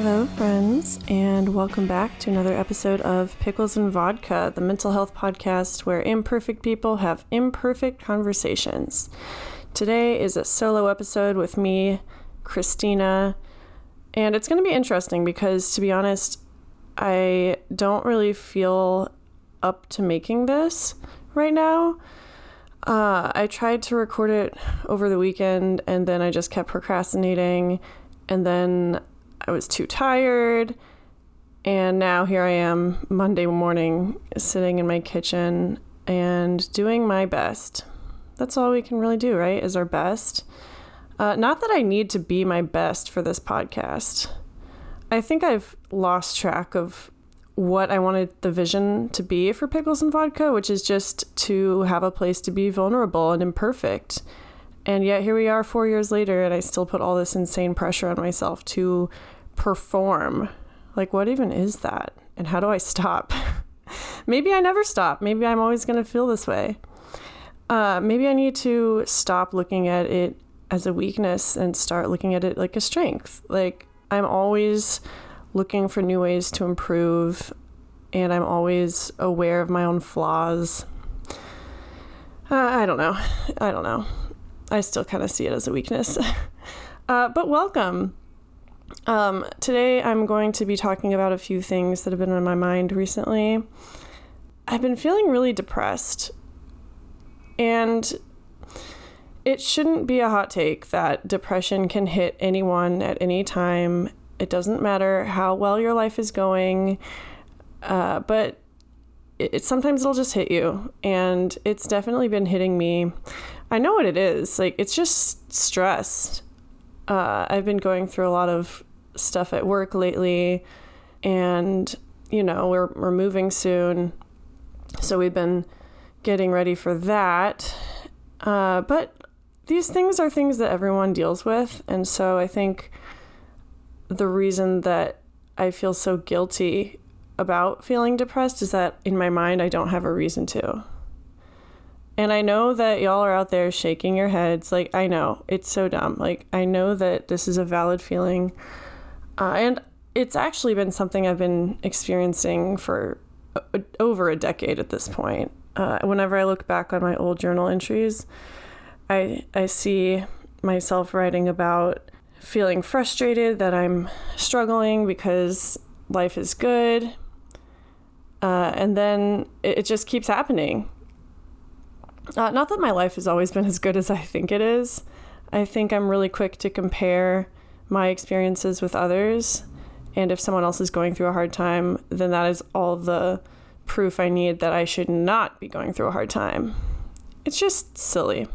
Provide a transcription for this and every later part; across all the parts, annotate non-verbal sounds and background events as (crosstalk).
Hello, friends, and welcome back to another episode of Pickles and Vodka, the mental health podcast where imperfect people have imperfect conversations. Today is a solo episode with me, Christina, and it's going to be interesting because, to be honest, I don't really feel up to making this right now. Uh, I tried to record it over the weekend and then I just kept procrastinating. And then I was too tired. And now here I am, Monday morning, sitting in my kitchen and doing my best. That's all we can really do, right? Is our best. Uh, not that I need to be my best for this podcast. I think I've lost track of what I wanted the vision to be for Pickles and Vodka, which is just to have a place to be vulnerable and imperfect. And yet here we are 4 years later and I still put all this insane pressure on myself to perform. Like what even is that? And how do I stop? (laughs) maybe I never stop. Maybe I'm always going to feel this way. Uh, maybe I need to stop looking at it as a weakness and start looking at it like a strength. Like I'm always looking for new ways to improve, and I'm always aware of my own flaws. Uh, I don't know. I don't know. I still kind of see it as a weakness. (laughs) uh, but welcome. Um, today, I'm going to be talking about a few things that have been on my mind recently. I've been feeling really depressed, and it shouldn't be a hot take that depression can hit anyone at any time it doesn't matter how well your life is going, uh, but it, it, sometimes it'll just hit you, and it's definitely been hitting me. I know what it is. Like it's just stress. Uh, I've been going through a lot of stuff at work lately, and you know we're we're moving soon, so we've been getting ready for that. Uh, but these things are things that everyone deals with, and so I think the reason that I feel so guilty about feeling depressed is that in my mind, I don't have a reason to. And I know that y'all are out there shaking your heads. Like, I know it's so dumb. Like, I know that this is a valid feeling. Uh, and it's actually been something I've been experiencing for over a decade at this point. Uh, whenever I look back on my old journal entries, I, I see myself writing about feeling frustrated that I'm struggling because life is good. Uh, and then it, it, just keeps happening. Uh, not that my life has always been as good as I think it is. I think I'm really quick to compare my experiences with others. And if someone else is going through a hard time, then that is all the proof I need that I should not be going through a hard time. It's just silly.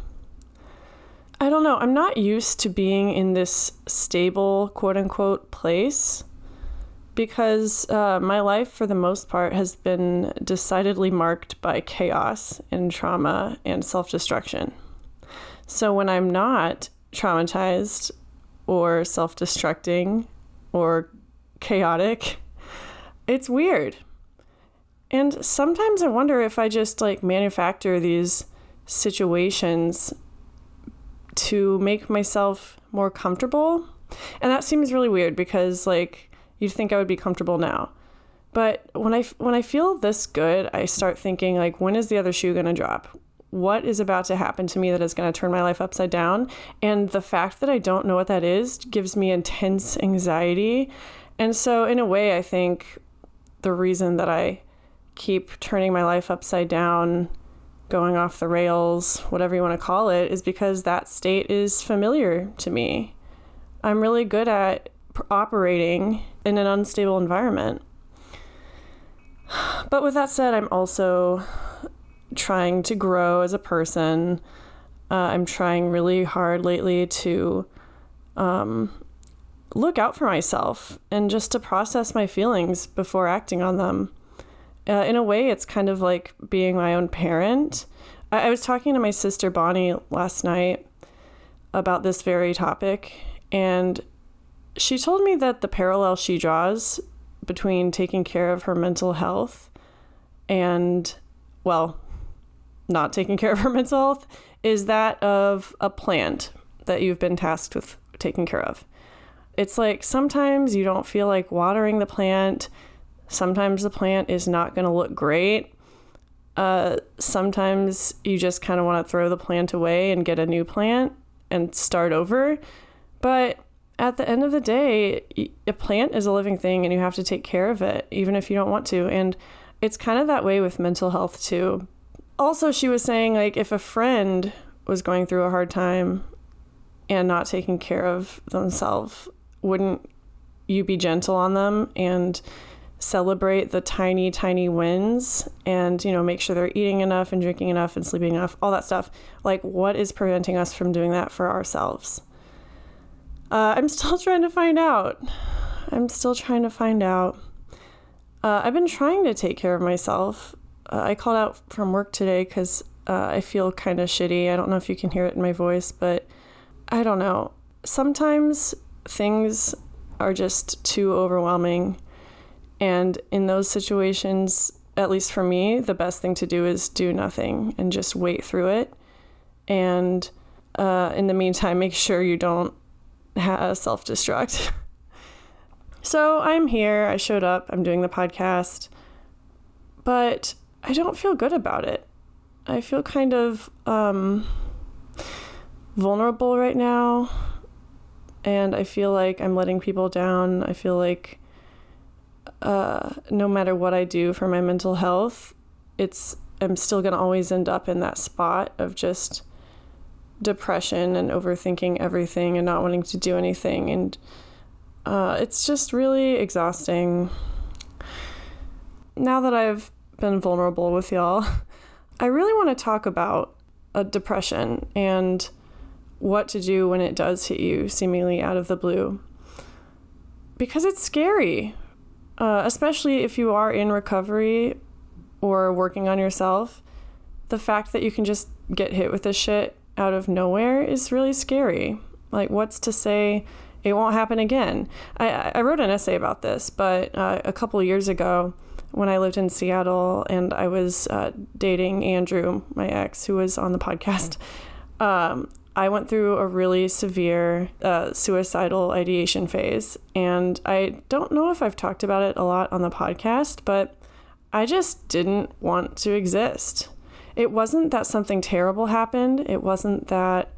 I don't know. I'm not used to being in this stable, quote unquote, place because uh, my life, for the most part, has been decidedly marked by chaos and trauma and self destruction. So when I'm not traumatized or self destructing or chaotic, it's weird. And sometimes I wonder if I just like manufacture these situations to make myself more comfortable. And that seems really weird because like you'd think I would be comfortable now. But when I when I feel this good, I start thinking like when is the other shoe going to drop? What is about to happen to me that is going to turn my life upside down? And the fact that I don't know what that is gives me intense anxiety. And so in a way, I think the reason that I keep turning my life upside down going off the rails, whatever you want to call it, is because that state is familiar to me. I'm really good at operating in an unstable environment. (sighs) But with that said, I'm also trying to grow as a person. Uh, I'm trying really hard lately to um, look out for myself and just to process my feelings before acting on them uh, in a way, it's kind of like being my own parent. I, I was talking to my sister Bonnie last night about this very topic, and she told me that the parallel she draws between taking care of her mental health and, well, not taking care of her (laughs) mental health is that of a plant that you've been tasked with taking care of. It's like sometimes you don't feel like watering the plant. Sometimes the plant is not going to look great. Uh, sometimes you just kind of want to throw the plant away and get a new plant and start over. But at the end of the day, a plant is a living thing and you have to take care of it, even if you don't want to. And it's kind of that way with mental health too. Also, she was saying, like, if a friend was going through a hard time and not taking care of themselves, wouldn't you be gentle on them and celebrate the tiny, tiny wins and, you know, make sure they're eating enough and drinking enough and sleeping enough, all that stuff? Like, what is preventing us from doing that for ourselves? Uh, I'm still (laughs) trying to find out. I'm still trying to find out. Uh, I've been trying to take care of myself. Uh, I called out from work today because uh, I feel kind of shitty. I don't know if you can hear it in my voice, but I don't know. Sometimes things are just too overwhelming. And in those situations, at least for me, the best thing to do is do nothing and just wait through it. And uh, in the meantime, make sure you don't self destruct. (laughs) so I'm here. I showed up. I'm doing the podcast. But I don't feel good about it. I feel kind of um, vulnerable right now. And I feel like I'm letting people down. I feel like uh, no matter what I do for my mental health, it's I'm still to always end up in that spot of just depression and overthinking everything and not wanting to do anything. And uh, it's just really exhausting. Now that I've been vulnerable with y'all, I really want to talk about a depression and what to do when it does hit you seemingly out of the blue. Because it's scary, uh, especially if you are in recovery or working on yourself. The fact that you can just get hit with this shit out of nowhere is really scary. Like, what's to say it won't happen again? I, I wrote an essay about this, but uh, a couple years ago, when I lived in Seattle and I was uh, dating Andrew, my ex, who was on the podcast, um, I went through a really severe uh, suicidal ideation phase. And I don't know if I've talked about it a lot on the podcast, but I just didn't want to exist it wasn't that something terrible happened. It wasn't that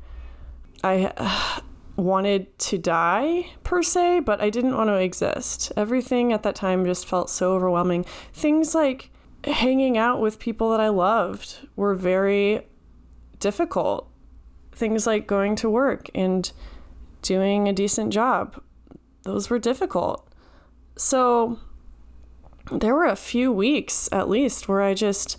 I uh, wanted to die per se, but I didn't want to exist. Everything at that time just felt so overwhelming. Things like hanging out with people that I loved were very difficult. Things like going to work and doing a decent job, those were difficult. So there were a few weeks at least where I just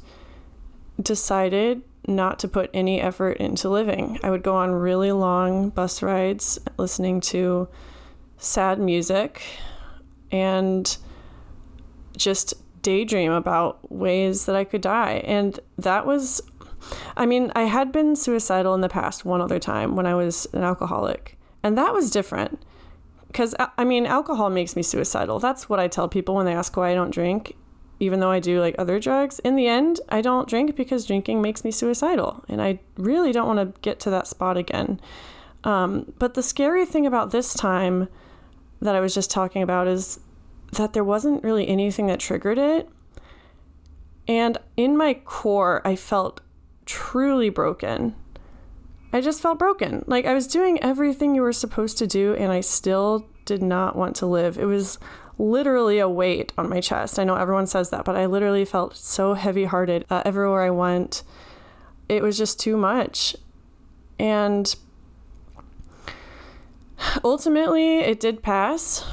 decided not to put any effort into living. I would go on really long bus rides listening to sad music and just daydream about ways that I could die. And that was, I mean, I had been suicidal in the past one other time when I was an alcoholic, and that was different. Because, I mean, alcohol makes me suicidal. That's what I tell people when they ask why I don't drink even though I do like other drugs, in the end, I don't drink because drinking makes me suicidal. And I really don't want to get to that spot again. Um, but the scary thing about this time that I was just talking about is that there wasn't really anything that triggered it. And in my core, I felt truly broken. I just felt broken. Like I was doing everything you were supposed to do, and I still did not want to live. It was literally a weight on my chest. I know everyone says that, but I literally felt so heavy hearted uh, everywhere I went. It was just too much. And ultimately, it did pass.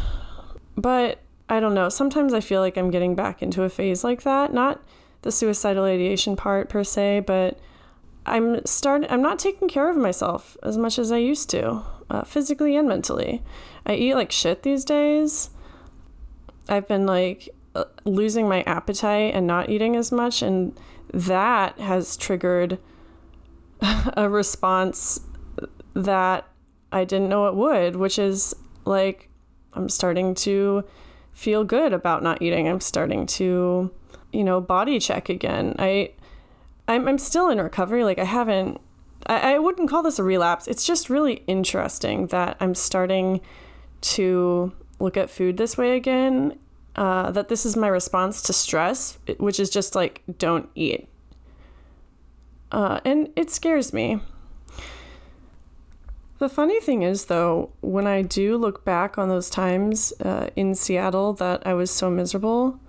But I don't know. Sometimes I feel like I'm getting back into a phase like that. Not the suicidal ideation part per se, but I'm starting. I'm not taking care of myself as much as I used to, uh, physically and mentally. I eat like shit these days. I've been like uh, losing my appetite and not eating as much and that has triggered (laughs) a response that I didn't know it would, which is like I'm starting to feel good about not eating. I'm starting to, you know, body check again. I I'm, I'm still in recovery. Like I haven't I, I wouldn't call this a relapse. It's just really interesting that I'm starting to look at food this way again. Uh, that this is my response to stress, which is just like, don't eat. Uh, and it scares me. The funny thing is, though, when I do look back on those times uh, in Seattle that I was so miserable,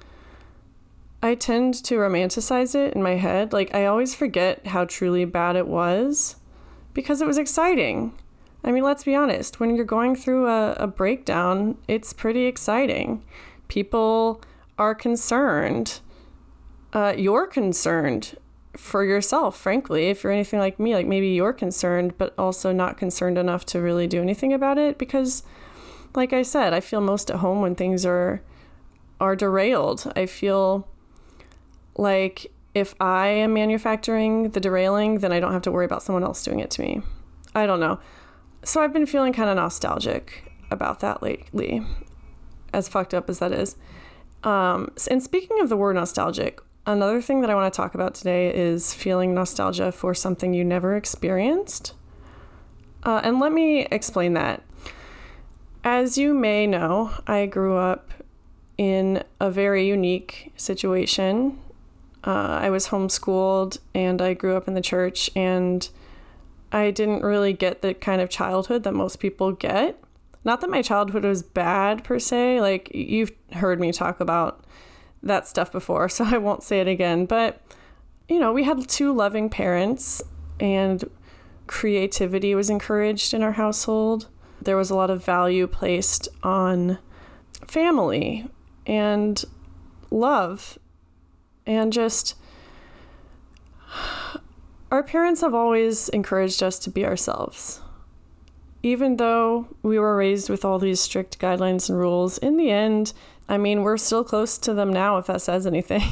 I tend to romanticize it in my head. Like, I always forget how truly bad it was because it was exciting. I mean, let's be honest, when you're going through a, a breakdown, it's pretty exciting. People are concerned. Uh, you're concerned for yourself, frankly. If you're anything like me, like maybe you're concerned, but also not concerned enough to really do anything about it because, like I said, I feel most at home when things are are derailed. I feel like if I am manufacturing the derailing, then I don't have to worry about someone else doing it to me. I don't know. So I've been feeling kind of nostalgic about that lately, as fucked up as that is. Um, and speaking of the word nostalgic, another thing that I want to talk about today is feeling nostalgia for something you never experienced. Uh, and let me explain that. As you may know, I grew up in a very unique situation uh, I was homeschooled and I grew up in the church, and I didn't really get the kind of childhood that most people get. Not that my childhood was bad per se, like you've heard me talk about that stuff before, (laughs) so I won't say it again. But, you know, we had two loving parents, and creativity was encouraged in our household. There was a lot of value placed on family and love and just our parents have always encouraged us to be ourselves. Even though we were raised with all these strict guidelines and rules, in the end, I mean, we're still close to them now, if that says anything.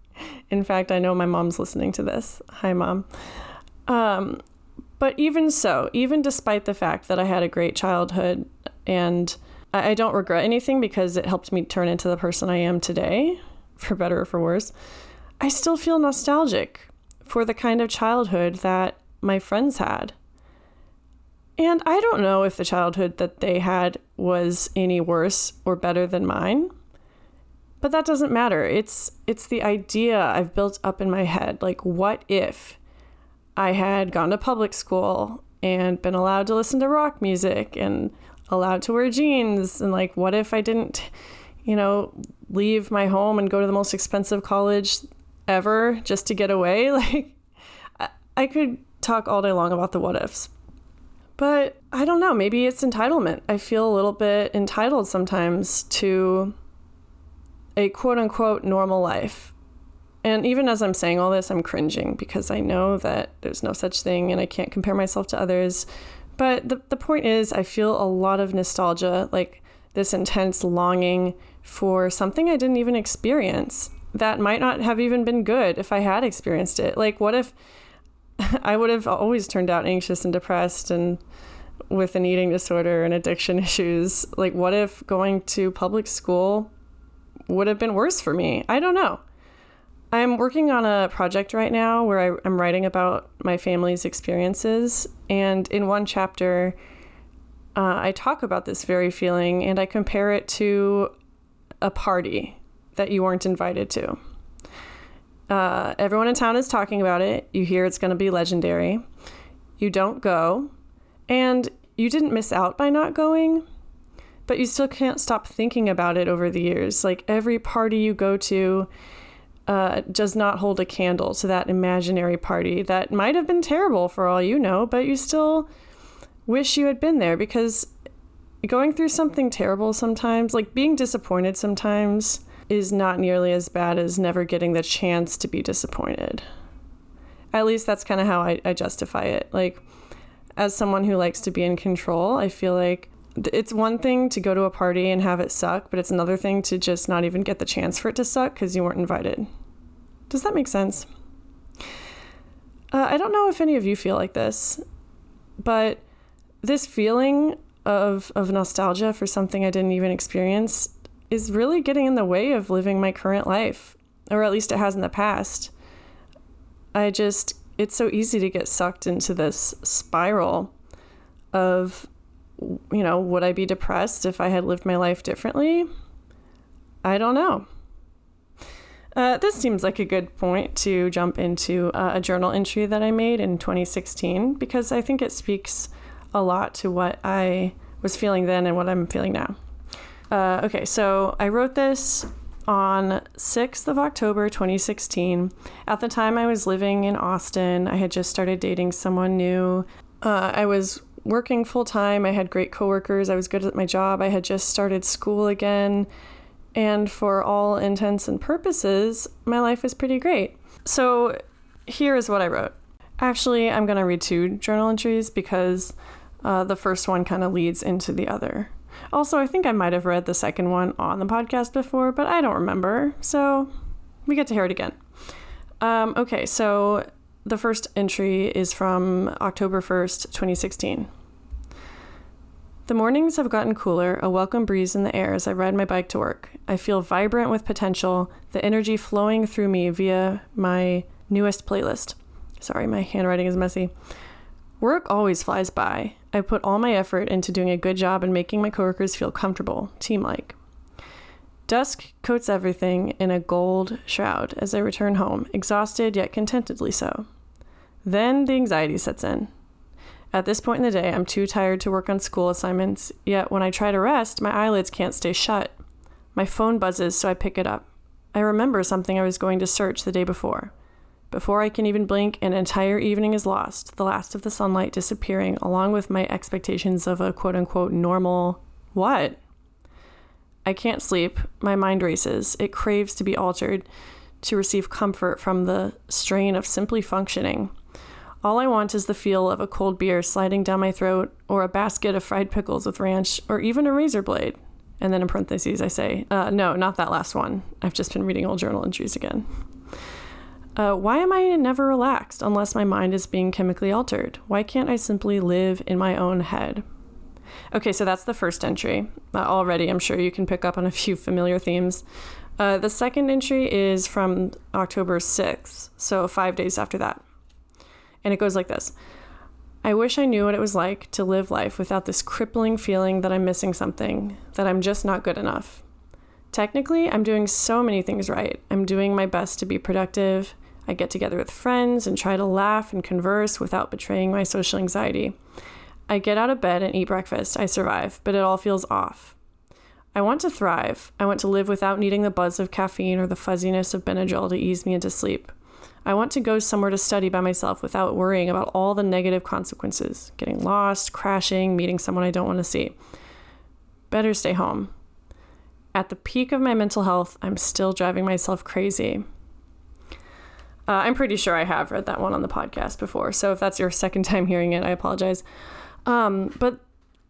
(laughs) in fact, I know my mom's listening to this. Hi, mom. Um, but even so, even despite the fact that I had a great childhood and I don't regret anything because it helped me turn into the person I am today, (laughs) for better or for worse, I still feel nostalgic for the kind of childhood that my friends had. And I don't know if the childhood that they had was any worse or better than mine. But that doesn't matter. It's it's the idea I've built up in my head. Like what if I had gone to public school and been allowed to listen to rock music and allowed to wear jeans and like what if I didn't you know leave my home and go to the most expensive college ever just to get away. (laughs) Like, I, could talk all day long about the what ifs. But I don't know, maybe it's entitlement. I feel a little bit entitled sometimes to a quote unquote normal life. And even as I'm saying all this, I'm cringing because I know that there's no such thing and I can't compare myself to others. But the, the point is, I feel a lot of nostalgia, like this intense longing for something I didn't even experience that might not have even been good if I had experienced it. Like, what if (laughs) I would have always turned out anxious and depressed and with an eating disorder and addiction (laughs) issues? Like, what if going to public school would have been worse for me? I don't know. I'm working on a project right now where I, am writing about my family's experiences. And in one chapter, uh, I talk about this very feeling and I compare it to a party that you weren't invited to. Uh, everyone in town is talking about it. You hear it's going to be legendary. You don't go. And you didn't miss out by not going, but you still can't stop thinking about it over the years. Like every party you go to uh, does not hold a candle to that imaginary party that might have been terrible for all you know, but you still wish you had been there because going through something terrible sometimes, like being disappointed sometimes, is not nearly as bad as never getting the chance to be disappointed. At least that's kind of how I, I justify it. Like, as someone who likes to be in control, I feel like it's one thing to go to a party and have it suck, but it's another thing to just not even get the chance for it to suck because you weren't invited. Does that make sense? Uh, I don't know if any of you feel like this, but this feeling of of nostalgia for something I didn't even experience is really getting in the way of living my current life, or at least it has in the past. I just, it's so easy to get sucked into this spiral of you know, would I be depressed if I had lived my life differently? I don't know. Uh, this seems like a good point to jump into uh, a journal entry that I made in 2016 because I think it speaks a lot to what I was feeling then and what I'm feeling now. Uh, okay, so I wrote this on 6th of October 2016. At the time, I was living in Austin. I had just started dating someone new. Uh, I was working full time. I had great coworkers. I was good at my job. I had just started school again. And for all intents and purposes, my life was pretty great. So here is what I wrote. Actually, I'm going to read two journal entries because uh, the first one kind of leads into the other. Also, I think I might have read the second one on the podcast before, but I don't remember. So we get to hear it again. Um, okay, so the first entry is from October 1st, 2016. The mornings have gotten cooler, a welcome breeze in the air as I ride my bike to work. I feel vibrant with potential, the energy flowing through me via my newest playlist. Sorry, my handwriting is messy. Work always flies by. I put all my effort into doing a good job and making my coworkers feel comfortable, team like. Dusk coats everything in a gold shroud as I return home, exhausted yet contentedly so. Then the anxiety sets in. At this point in the day, I'm too tired to work on school assignments, yet when I try to rest, my eyelids can't stay shut. My phone buzzes, so I pick it up. I remember something I was going to search the day before. Before I can even blink, an entire evening is lost, the last of the sunlight disappearing, along with my expectations of a quote unquote normal what? I can't sleep. My mind races. It craves to be altered, to receive comfort from the strain of simply functioning. All I want is the feel of a cold beer sliding down my throat, or a basket of fried pickles with ranch, or even a razor blade. And then in parentheses, I say, uh, no, not that last one. I've just been reading old journal entries again. Uh, why am I never relaxed unless my mind is being chemically altered? Why can't I simply live in my own head? Okay, so that's the first entry. Uh, already, I'm sure you can pick up on a (laughs) few familiar themes. Uh, the second entry is from October 6th, so five days after that. And it goes like this I wish I knew what it was like to live life without this crippling feeling that I'm missing something, that I'm just not good enough. Technically, I'm doing so many things right. I'm doing my best to be productive. I get together with friends and try to laugh and converse without betraying my social anxiety. I get out of bed and eat breakfast. I survive, but it all feels off. I want to thrive. I want to live without needing the buzz of caffeine or the fuzziness of Benadryl to ease me into sleep. I want to go somewhere to study by myself without worrying about all the negative consequences getting lost, crashing, meeting someone I don't want to see. Better stay home. At the peak of my mental health, I'm still driving myself crazy. Uh, I'm pretty sure I have read that one on the podcast before, so if that's your second (laughs) time hearing it, I apologize. Um, but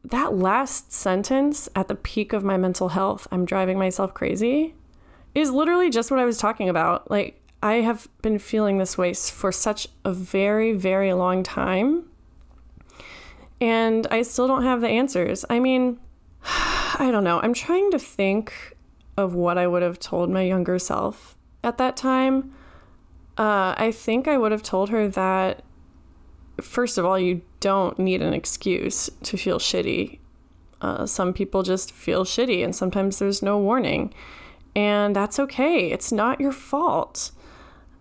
that last sentence, at the peak of my mental health, I'm driving myself crazy, is literally just what I was talking about. Like, I have been feeling this way for such a very, very long time. And I still don't have the answers. I mean, (sighs) I don't know. I'm trying to think of what I would have told my younger self at that time. Uh, I think I would have told her that, first of all, you don't need an excuse to feel shitty. Uh, some people just feel shitty, and sometimes there's no warning. And that's okay. It's not your fault.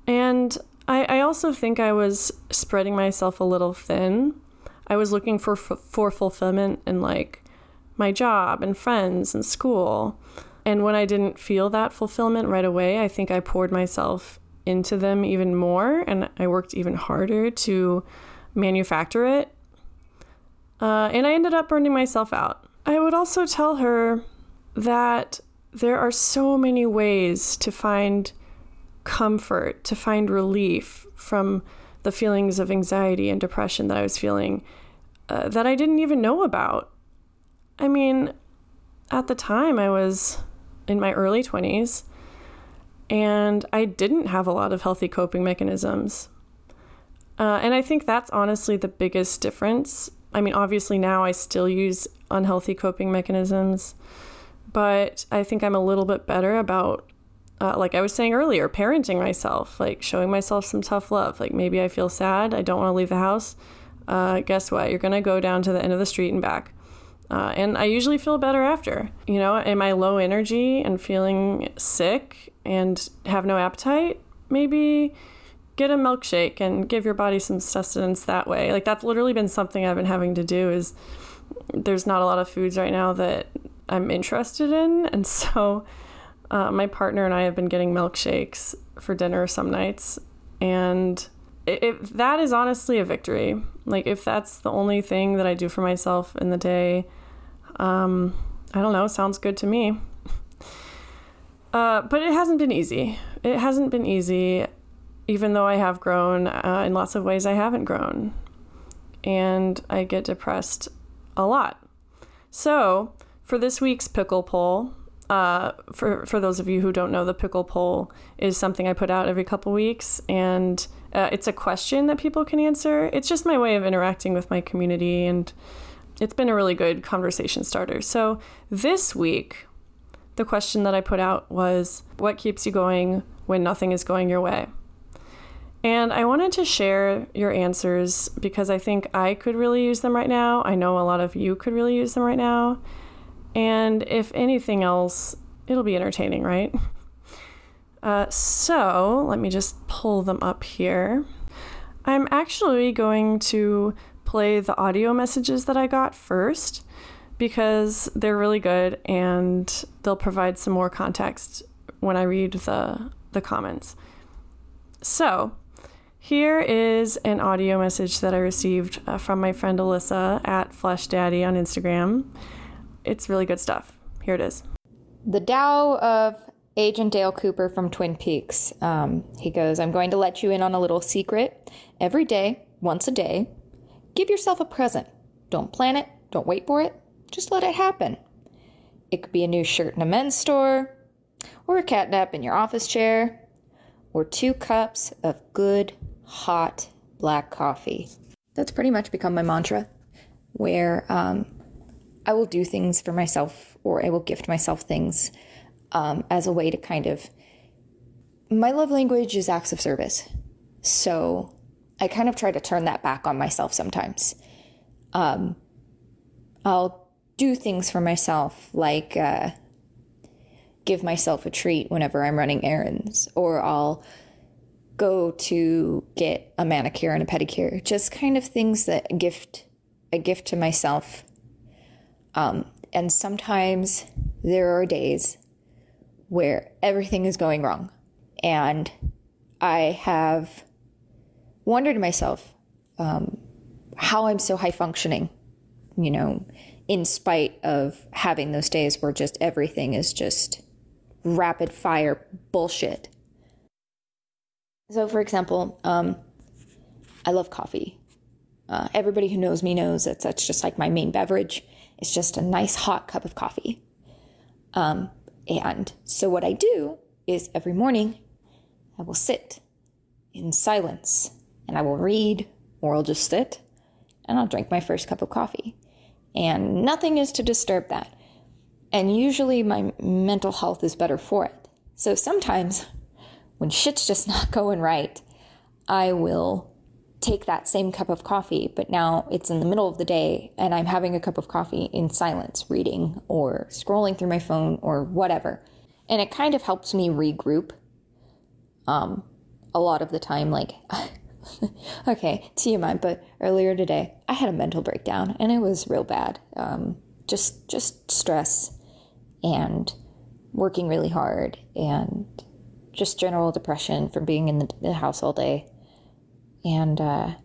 And I, I also think I was spreading myself a little thin. I was looking for for fulfillment in like my job and friends and school. And when I didn't feel that fulfillment right away, I think I poured myself into them even more and I worked even harder to manufacture it. Uh, and I ended up burning myself out. I would also tell her that there are so many ways to find comfort, to find relief from the feelings of anxiety and depression that I was feeling uh, that I didn't even know about. I mean, at the time, I was in my early 20s and I didn't have a lot of healthy coping mechanisms. Uh, and I think that's honestly the biggest difference. I mean, obviously, now I still use unhealthy coping mechanisms, but I think I'm a little bit better about uh, like I was saying earlier, parenting myself, like showing myself some tough love. Like maybe I feel sad, I don't want to leave the house. Uh, guess what? You're gonna go down to the end of the street and back. Uh, and I usually feel better after. You know, am I low energy and feeling sick and have no appetite? Maybe get a milkshake and give your body some sustenance that way. Like that's literally been something I've been having to do is there's not a lot of foods right now that I'm interested in. (laughs) And so uh, my partner and I have been getting milkshakes for dinner some nights. And if that is honestly a victory. Like if that's the only thing that I do for myself in the day, um, I don't know, sounds good to me. Uh, but it hasn't been easy. It hasn't been easy, even though I have grown. Uh, in lots of ways, I haven't grown. And I get depressed a lot. So, for this week's pickle poll, uh, for for those of you who don't know, the pickle poll is something I put out every couple weeks, and uh, it's a question that people can answer. It's just my way of interacting with my community, and it's been a really good conversation starter. So this week, the question that I put out was, "What keeps you going when nothing is going your way?" And I wanted to share your answers because I think I could really use them right now. I know a lot of you could really use them right now. And if anything else, it'll be entertaining, right? (laughs) Uh, so let me just pull them up here. I'm actually going to play the audio messages that I got first because they're really good and they'll provide some more context when I read the, the comments. So, here is an audio message that I received uh, from my friend Alyssa at Flesh Daddy on Instagram it's really good stuff. Here it is. The Tao of Agent Dale Cooper from Twin Peaks. Um, he goes, I'm going to let you in on a little secret. Every day, once a day, give yourself a present. Don't plan it, don't wait for it, just let it happen. It could be a new shirt in a men's store, or a catnap in your office chair, or two cups of good, hot black coffee. That's pretty much become my mantra, where um, I will do things for myself or I will gift myself things um, as a way to kind of. My love language is acts of service. So I kind of try to turn that back on myself sometimes. Um, I'll do things for myself, like uh, give myself a treat whenever I'm running errands, or I'll go to get a manicure and a pedicure. Just kind of things that gift a gift to myself um, and sometimes there are days where everything is going wrong. And I have wondered to myself um, how I'm so high functioning, you know, in spite of having those days where just everything is just rapid fire bullshit. So, for example, um, I love coffee. Uh, everybody who knows me knows that that's just like my main beverage. It's just a nice hot cup of coffee. Um, and so, what I do is every morning I will sit in silence and I will read or I'll just sit and I'll drink my first cup of coffee. And nothing is to disturb that. And usually my mental health is better for it. So sometimes when shit's just (laughs) not going right, I will take that same cup of coffee, but now it's in the middle of the day and I'm having a cup of coffee in silence, reading or scrolling through my phone or whatever. And it kind of helps me regroup. Um, a lot of the time, like, (laughs) (laughs) okay, TMI, but earlier today I had a mental breakdown and it was real bad. Um, just, just stress and working really hard and just general depression from being in the, the house all day and uh,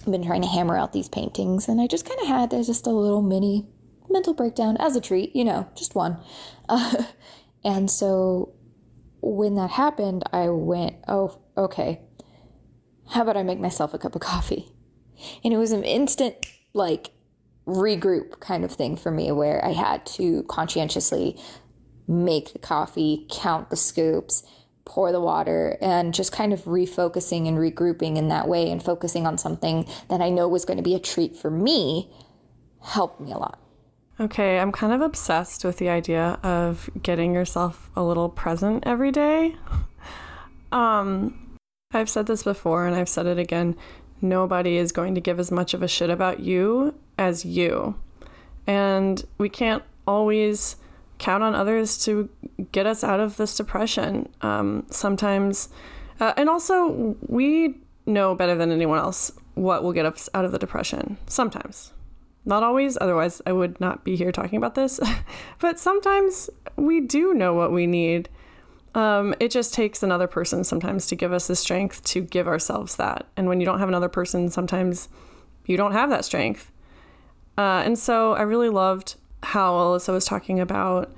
I've been trying to hammer out these paintings, and I just kind of had just a little mini mental breakdown as a treat, you know, just one. Uh, (laughs) and so when that happened, I went, oh, okay, how about I make myself a cup of coffee? And it was an instant, like, regroup kind of thing for me where I had to conscientiously make the coffee, count the scoops, pour the water and just kind of refocusing and regrouping in that way and focusing on something that I know was going to be a treat for me helped me a lot. Okay, I'm kind of obsessed with the idea of getting yourself a little present every day. (laughs) Um, I've said this before and I've said it again. Nobody is going to give as much of a shit about you as you. And we can't always count on others to get us out of this depression. Um, sometimes, uh, and also, we know better than anyone else what will get us out of the depression. Sometimes. Not always, otherwise, I would not be here talking about this. (laughs) but sometimes we do know what we need. Um, it just takes another person sometimes to give us the strength to give ourselves that. And when you don't have another person, sometimes you don't have that strength. Uh, and so I really loved how Alyssa was talking about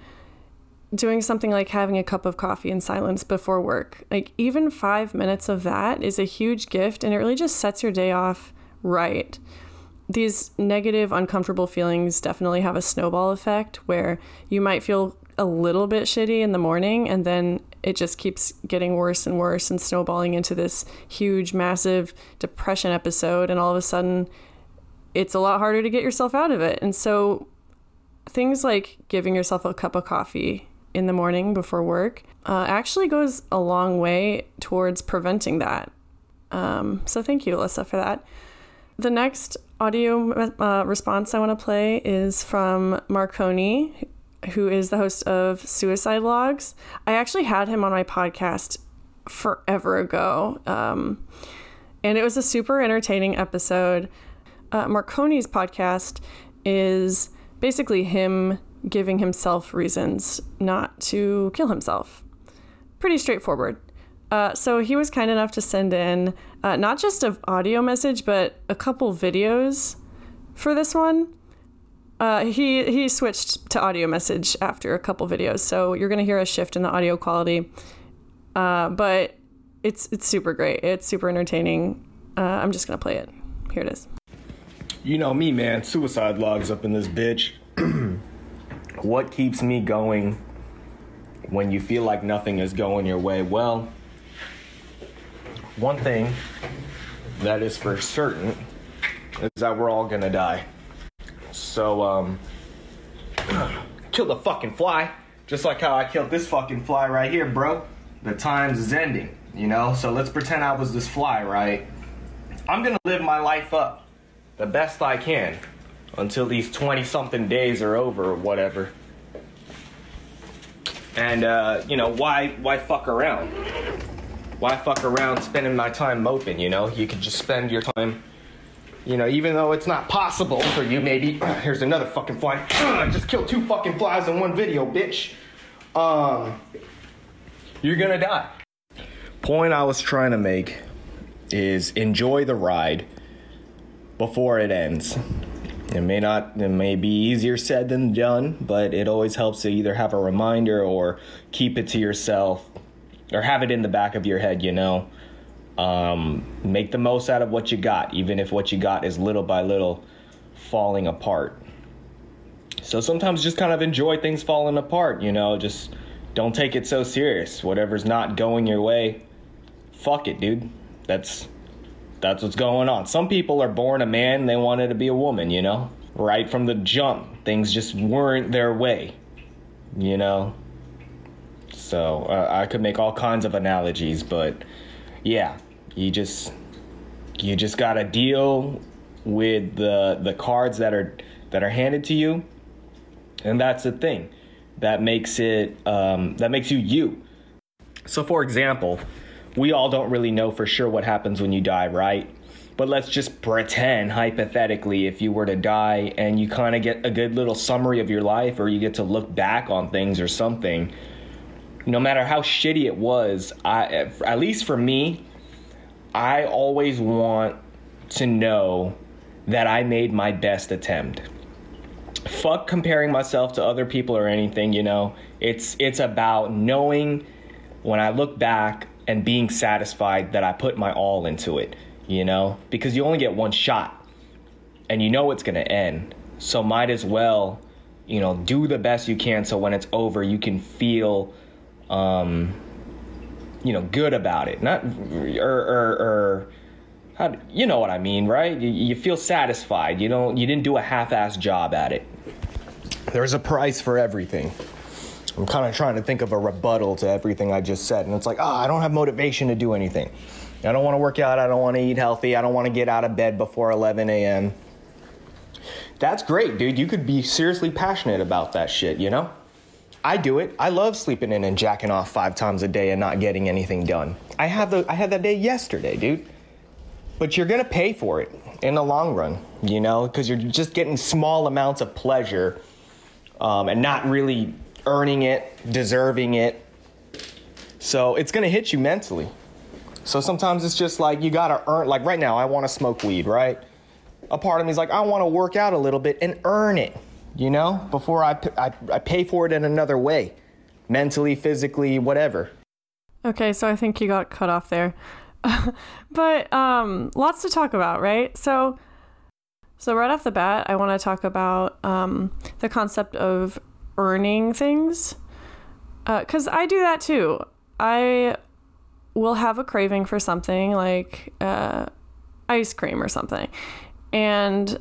doing something like having a cup of coffee in silence before work. Like, even five minutes of that is a huge gift, and it really just sets your day off right. These negative, uncomfortable feelings definitely have a snowball effect where you might feel a little bit shitty in the morning and then it just keeps getting worse and worse and snowballing into this huge, massive depression episode. And all of a sudden, it's a lot harder to get yourself out of it. And so, things like giving yourself a cup of coffee in the morning before work uh, actually goes a long way towards preventing that. Um, so, thank you, Alyssa, for that. The next audio uh, response I want to play is from Marconi, who is the host of Suicide Logs. I actually had him on my podcast forever ago. Um, and it was a super entertaining episode uh, Marconi's podcast is basically him giving himself reasons not to kill himself. Pretty straightforward. Uh, so he was kind enough to send in uh, not just an audio message, but a couple videos for this one. Uh, he he switched to audio message after a couple videos, so you're gonna hear a shift in the audio quality. Uh, but it's it's super great. It's super entertaining. Uh, I'm just gonna play it. Here it is. You know me, man. Suicide logs up in this bitch. (clears throat) what keeps me going when you feel like nothing is going your way? Well, one thing that is for certain is that we're all gonna die. So, um, (clears throat) kill the fucking fly, just like how I killed this fucking fly right here, bro. The times is ending, you know? So let's pretend I was this fly, right? I'm gonna live my life up the best I can until these 20 something days are over or whatever. And uh, you know, why why fuck around? Why fuck around spending my time moping, you know? You could just spend your time you know, even though it's not possible for you, maybe (clears throat) here's another fucking fly. (clears throat) Just kill two fucking flies in one video, bitch. Um, you're gonna die. Point I was trying to make is enjoy the ride before it ends. It may not, it may be easier said than done, but it always helps to either have a reminder or keep it to yourself or have it in the back of your head, you know. Um, make the most out of what you got, even if what you got is little by little falling apart. So sometimes just kind of enjoy things falling apart, you know, just don't take it so serious. Whatever's not going your way, fuck it, dude. That's that's what's going on. Some people are born a man, they wanted to be a woman, you know? Right from the jump, things just weren't their way, you know? So uh, I could make all kinds of analogies, but yeah, you just you just gotta deal with the the cards that are that are handed to you, and that's the thing that makes it um, that makes you you. So, for example, we all don't really know for sure what happens when you die, right? But let's just pretend, hypothetically, if you were to die and you kind of get a good little summary of your life or you get to look back on things or something, no matter how shitty it was, I, at least for me, I always want to know that I made my best attempt. Fuck comparing myself to other people or anything, you know. It's it's about knowing when I look back and being satisfied that I put my all into it, you know, because you only get one shot and you know it's going to end. So might as well, you know, do the best you can so when it's over, you can feel, um, you know, good about it. Not, or, or, or, how, you know what I mean, right? You, you feel satisfied. You don't, you didn't do a half-ass job at it. There's a price for everything. I'm kind of trying to think of a rebuttal to everything I just said. And it's like, oh, I don't have motivation to do anything. I don't want to work out. I don't want to eat healthy. I don't want to get out of bed before 11 a.m. That's great, dude. You could be seriously passionate about that shit, you know? I do it. I love sleeping in and jacking off five times a day and not getting anything done. I have the I had that day yesterday, dude. But you're gonna pay for it in the long run, you know, because you're just getting small amounts of pleasure um, and not really earning it, deserving it. So it's gonna hit you mentally. So sometimes it's just like you gotta earn. Like right now, I want to smoke weed, right? A part of me is like I want to work out a little bit and earn it you know, before I, I, I pay for it in another way, mentally, physically, whatever. Okay, so I think you got cut off there. (laughs) but um, lots to talk about, right? So, so right off the bat, I want to talk about um, the concept of earning things, because uh, I do that too. I will have a craving for something like uh, ice cream or something, and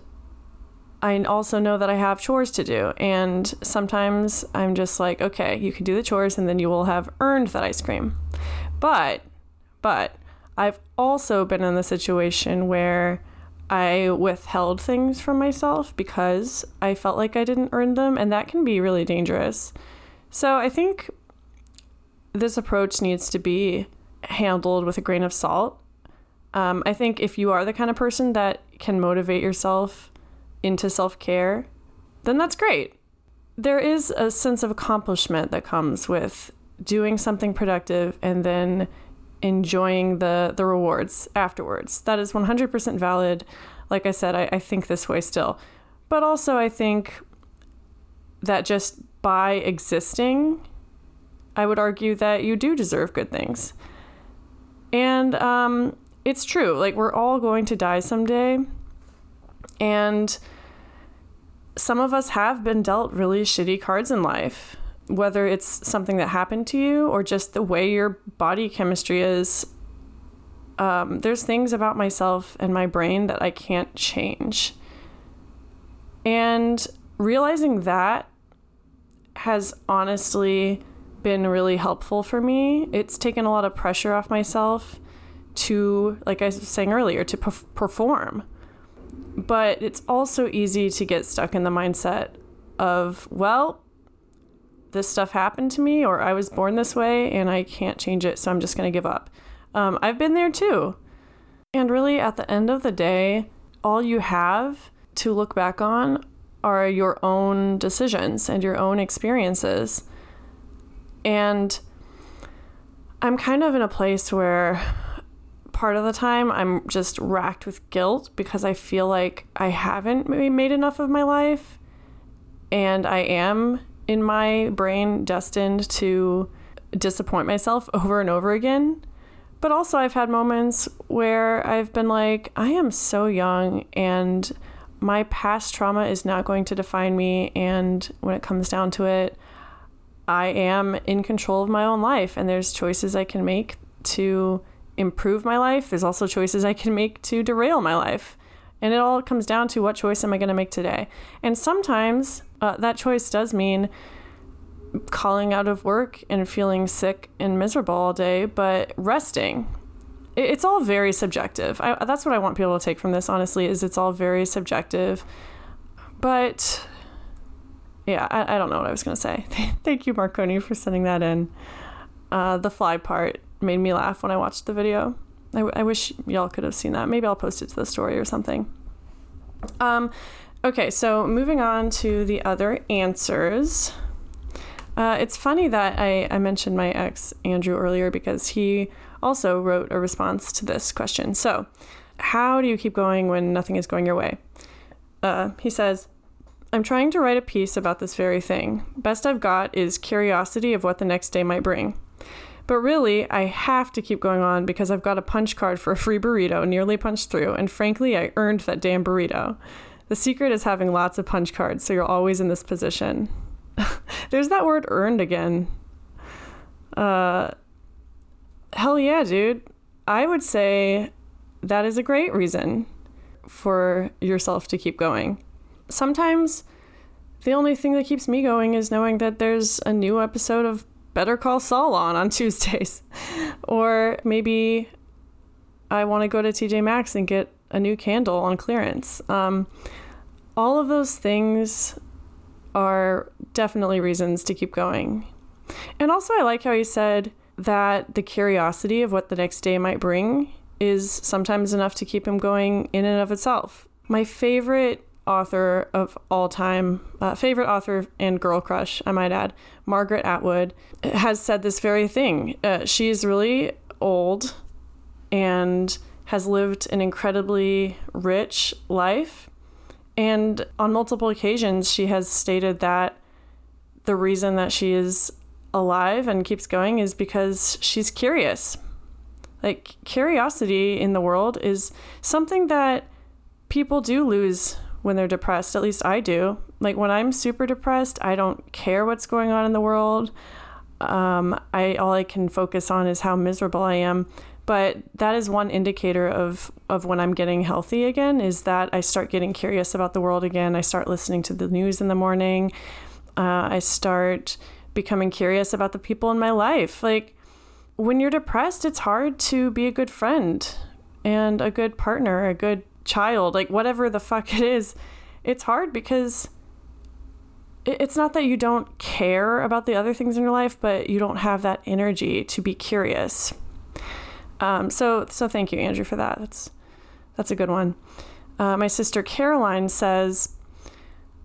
I also know that I have chores to do. And sometimes I'm just like, okay, you can do the chores and then you will have earned that ice cream. But, but I've also been in the situation where I withheld things from myself because I felt like I didn't earn them. And that can be really dangerous. So I think this approach needs to be handled with a grain of salt. Um, I think if you are the kind of person that can motivate yourself into self care, then that's great. There is a sense of accomplishment that comes with doing something productive and then enjoying the, the rewards afterwards. That is 100% valid. Like I said, I, I think this way still. But also, I think that just by existing, I would argue that you do deserve good things. And um, it's true. Like, we're all going to die someday. And some of us have been dealt really shitty cards in life, whether it's something that happened to you or just the way your body chemistry is. Um, there's things about myself and my brain that I can't change. And realizing that has honestly been really helpful for me. It's taken a lot of pressure off myself to, like I was saying earlier, to perform but it's also easy to get stuck in the mindset of, well, this stuff happened to me, or I was born this way and I can't change it, so I'm just going to give up. Um, I've been there too. And really, at the end of the day, all you have to look back on are your own decisions and your own experiences. And I'm kind of in a place where part of the time I'm just racked with guilt because I feel like I haven't made enough of my life and I am in my brain destined to disappoint myself over and over again. But also, I've had moments where I've been like, I am so young and my past trauma is not going to define me. And when it comes down to it, I am in control of my own life and there's choices I can make to improve my life. There's also choices I can make to derail my life. And it all comes down to what choice am I going to make today? And sometimes uh, that choice does mean calling out of work and feeling sick and miserable all day, but resting. It's all very subjective. I, that's what I want people to take from this, honestly, is it's all very subjective. But yeah, I, I don't know what I was going to say. (laughs) Thank you, Marconi, for sending that in. Uh, the fly part made me laugh when I watched the video. I, wish y'all could have seen that. Maybe I'll post it to the story or something. Um, okay, so moving on to the other answers. Uh, it's funny that I, I mentioned my ex, Andrew, earlier because he also wrote a response to this question. So, how do you keep going when nothing is going your way? Uh, he says, I'm trying to write a piece about this very thing. Best I've got is curiosity of what the next day might bring. But really, I have to keep going on because I've got a punch card for a free burrito nearly punched through, and frankly, I earned that damn burrito. The secret is having lots of punch cards, so you're always in this position. (laughs) There's that word earned again. Uh, hell yeah, dude. I would say that is a great reason for yourself to keep going. Sometimes the only thing that keeps me going is knowing that there's a new episode of Better Call Saul on on (laughs) Tuesdays. or maybe I want to go to TJ Maxx and get a new candle on clearance. Um, all of those things are definitely reasons to keep going. And also, I like how he said that the curiosity of what the next day might bring is sometimes enough to keep him going in and of itself. My favorite author of all time, uh, favorite author and girl crush, I might add, Margaret Atwood, has said this very thing. Uh, she is really old and has lived an incredibly rich life. And on multiple occasions, she has stated that the reason that she is alive and keeps going is because she's curious. Like, curiosity in the world is something that people do lose when they're depressed. At least I do. Like, when I'm super depressed, I don't care what's going on in the world. Um, I all I can focus on is how miserable I am. But that is one indicator of of when I'm getting healthy again. Is that I start getting curious about the world again. I start listening to the news in the morning. Uh, I start becoming curious about the people in my life. Like when you're depressed, it's hard to be a good friend and a good partner, a good child, like whatever the fuck it is. It's hard because it's not that you don't care about the other things in your life, but you don't have that energy to be curious. Um, so, so thank you, Andrew, for that. That's that's a good one. Uh, my sister Caroline says,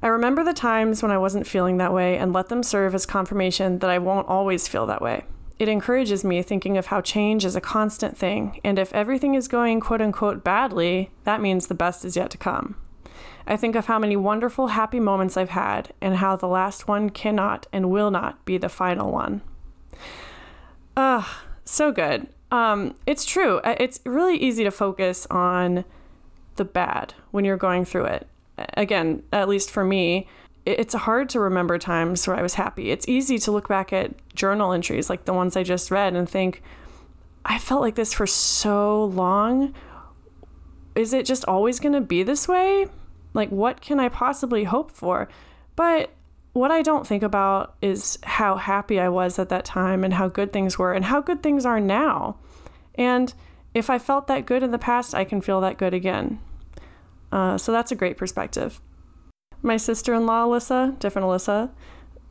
I remember the times when I wasn't feeling that way and let them serve as confirmation that I won't always feel that way. It encourages me thinking of how change is a constant thing, and if everything is going quote unquote badly, that means the best is yet to come. I think of how many wonderful, happy moments I've had, and how the last one cannot and will not be the final one. Ugh, so good. Um, it's true. It's really easy to focus on the bad when you're going through it again, at least for me, it's hard to remember times where I was happy. It's easy to look back at journal entries like the ones I just read and think, I felt like this for so long. Is it just always going to be this way? Like, what can I possibly hope for? But what I don't think about is how happy I was at that time and how good things were and how good things are now. And if I felt that good in the past, I can feel that good again. Uh, so that's a great perspective. My sister in law, Alyssa, different Alyssa,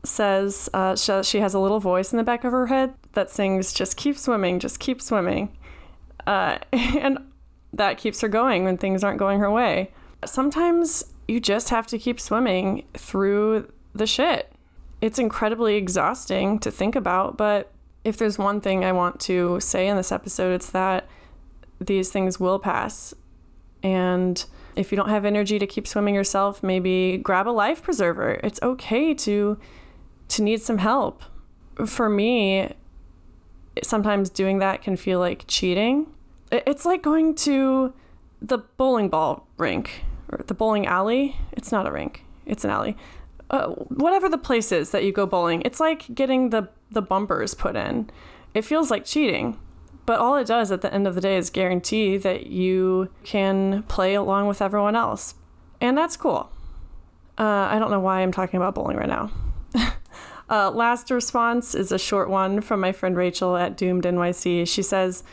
says uh, she, she, has a little voice in the back of her head that sings, Just keep swimming, just keep swimming. Uh, (laughs) and that keeps her going when things aren't going her way. Sometimes you just have to keep swimming through the shit. It's incredibly exhausting to think about, but if there's one thing I want to say in this episode, it's that these things will pass. And if you don't have energy to keep swimming yourself, maybe grab a life preserver. It's okay to to need some help. For me, sometimes doing that can feel like cheating. It's like going to the bowling ball rink or the bowling alley. It's not a rink. It's an alley. Uh, whatever the place is that you go bowling, it's like getting the the bumpers put in. It feels like cheating. But all it does at the end of the day is guarantee that you can play along with everyone else. And that's cool. Uh, I don't know why I'm talking about bowling right now. (laughs) uh, last response is a short one from my friend Rachel at Doomed NYC. She says,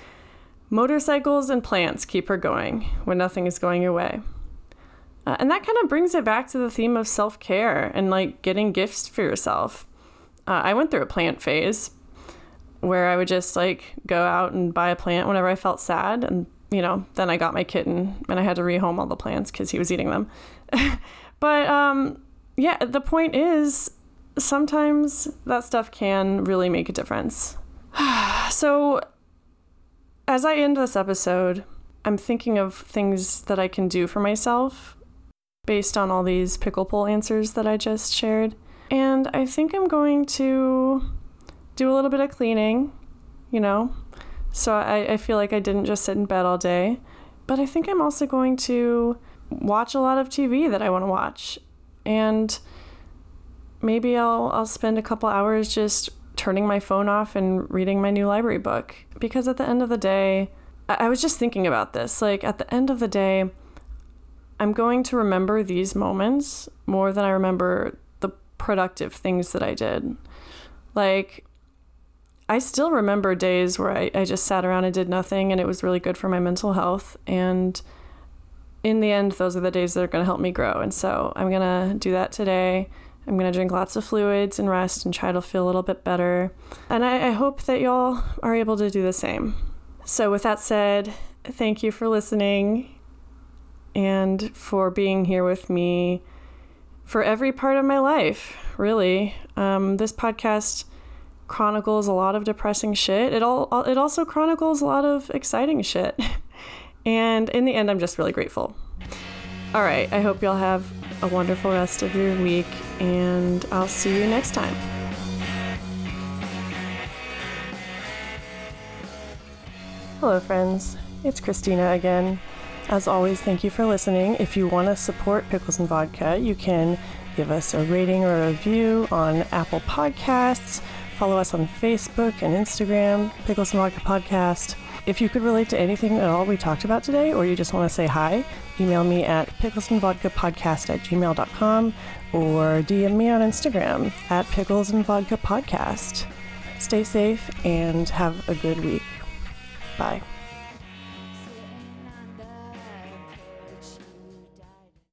Motorcycles and plants keep her going when nothing is going your way. Uh, and that kind of brings it back to the theme of self care and like getting gifts for yourself. Uh, I went through a plant phase where I would just like go out and buy a plant whenever I felt sad. And, you know, then I got my kitten and I had to rehome all the plants because he was eating them. (laughs) but um, yeah, the point is sometimes that stuff can really make a difference. (sighs) so as I end this episode, I'm thinking of things that I can do for myself based on all these pickle pull answers that I just shared. And I think I'm going to do a little bit of cleaning, you know. So I, I feel like I didn't just sit in bed all day. But I think I'm also going to watch a lot of TV that I want to watch. And maybe I'll I'll spend a couple hours just turning my phone off and reading my new library book. Because at the end of the day, I, I was just thinking about this. Like at the end of the day, I'm going to remember these moments more than I remember the productive things that I did. Like I still remember days where I, I just sat around and did nothing, and it was really good for my mental health. And in the end, those are the days that are going to help me grow. And so I'm going to do that today. I'm going to drink lots of fluids and rest and try to feel a little bit better. And I, I hope that y'all are able to do the same. So, with that said, thank you for listening and for being here with me for every part of my life, really. Um, this podcast chronicles a lot of depressing shit. It all it also chronicles a lot of exciting shit. (laughs) And in the end, I'm just really grateful. All right, I hope y'all have a wonderful rest of your week, and I'll see you next time. Hello, friends. It's Christina again. As always, thank you for listening. If you want to support Pickles and Vodka, you can give us a rating or a review on Apple Podcasts. Follow us on Facebook and Instagram, Pickles and Vodka Podcast. If you could relate to anything at all we talked about today, or you just want to say hi, email me at picklesandvodkapodcast at gmail.com or DM me on Instagram at Pickles and Vodka Podcast. Stay safe and have a good week. Bye.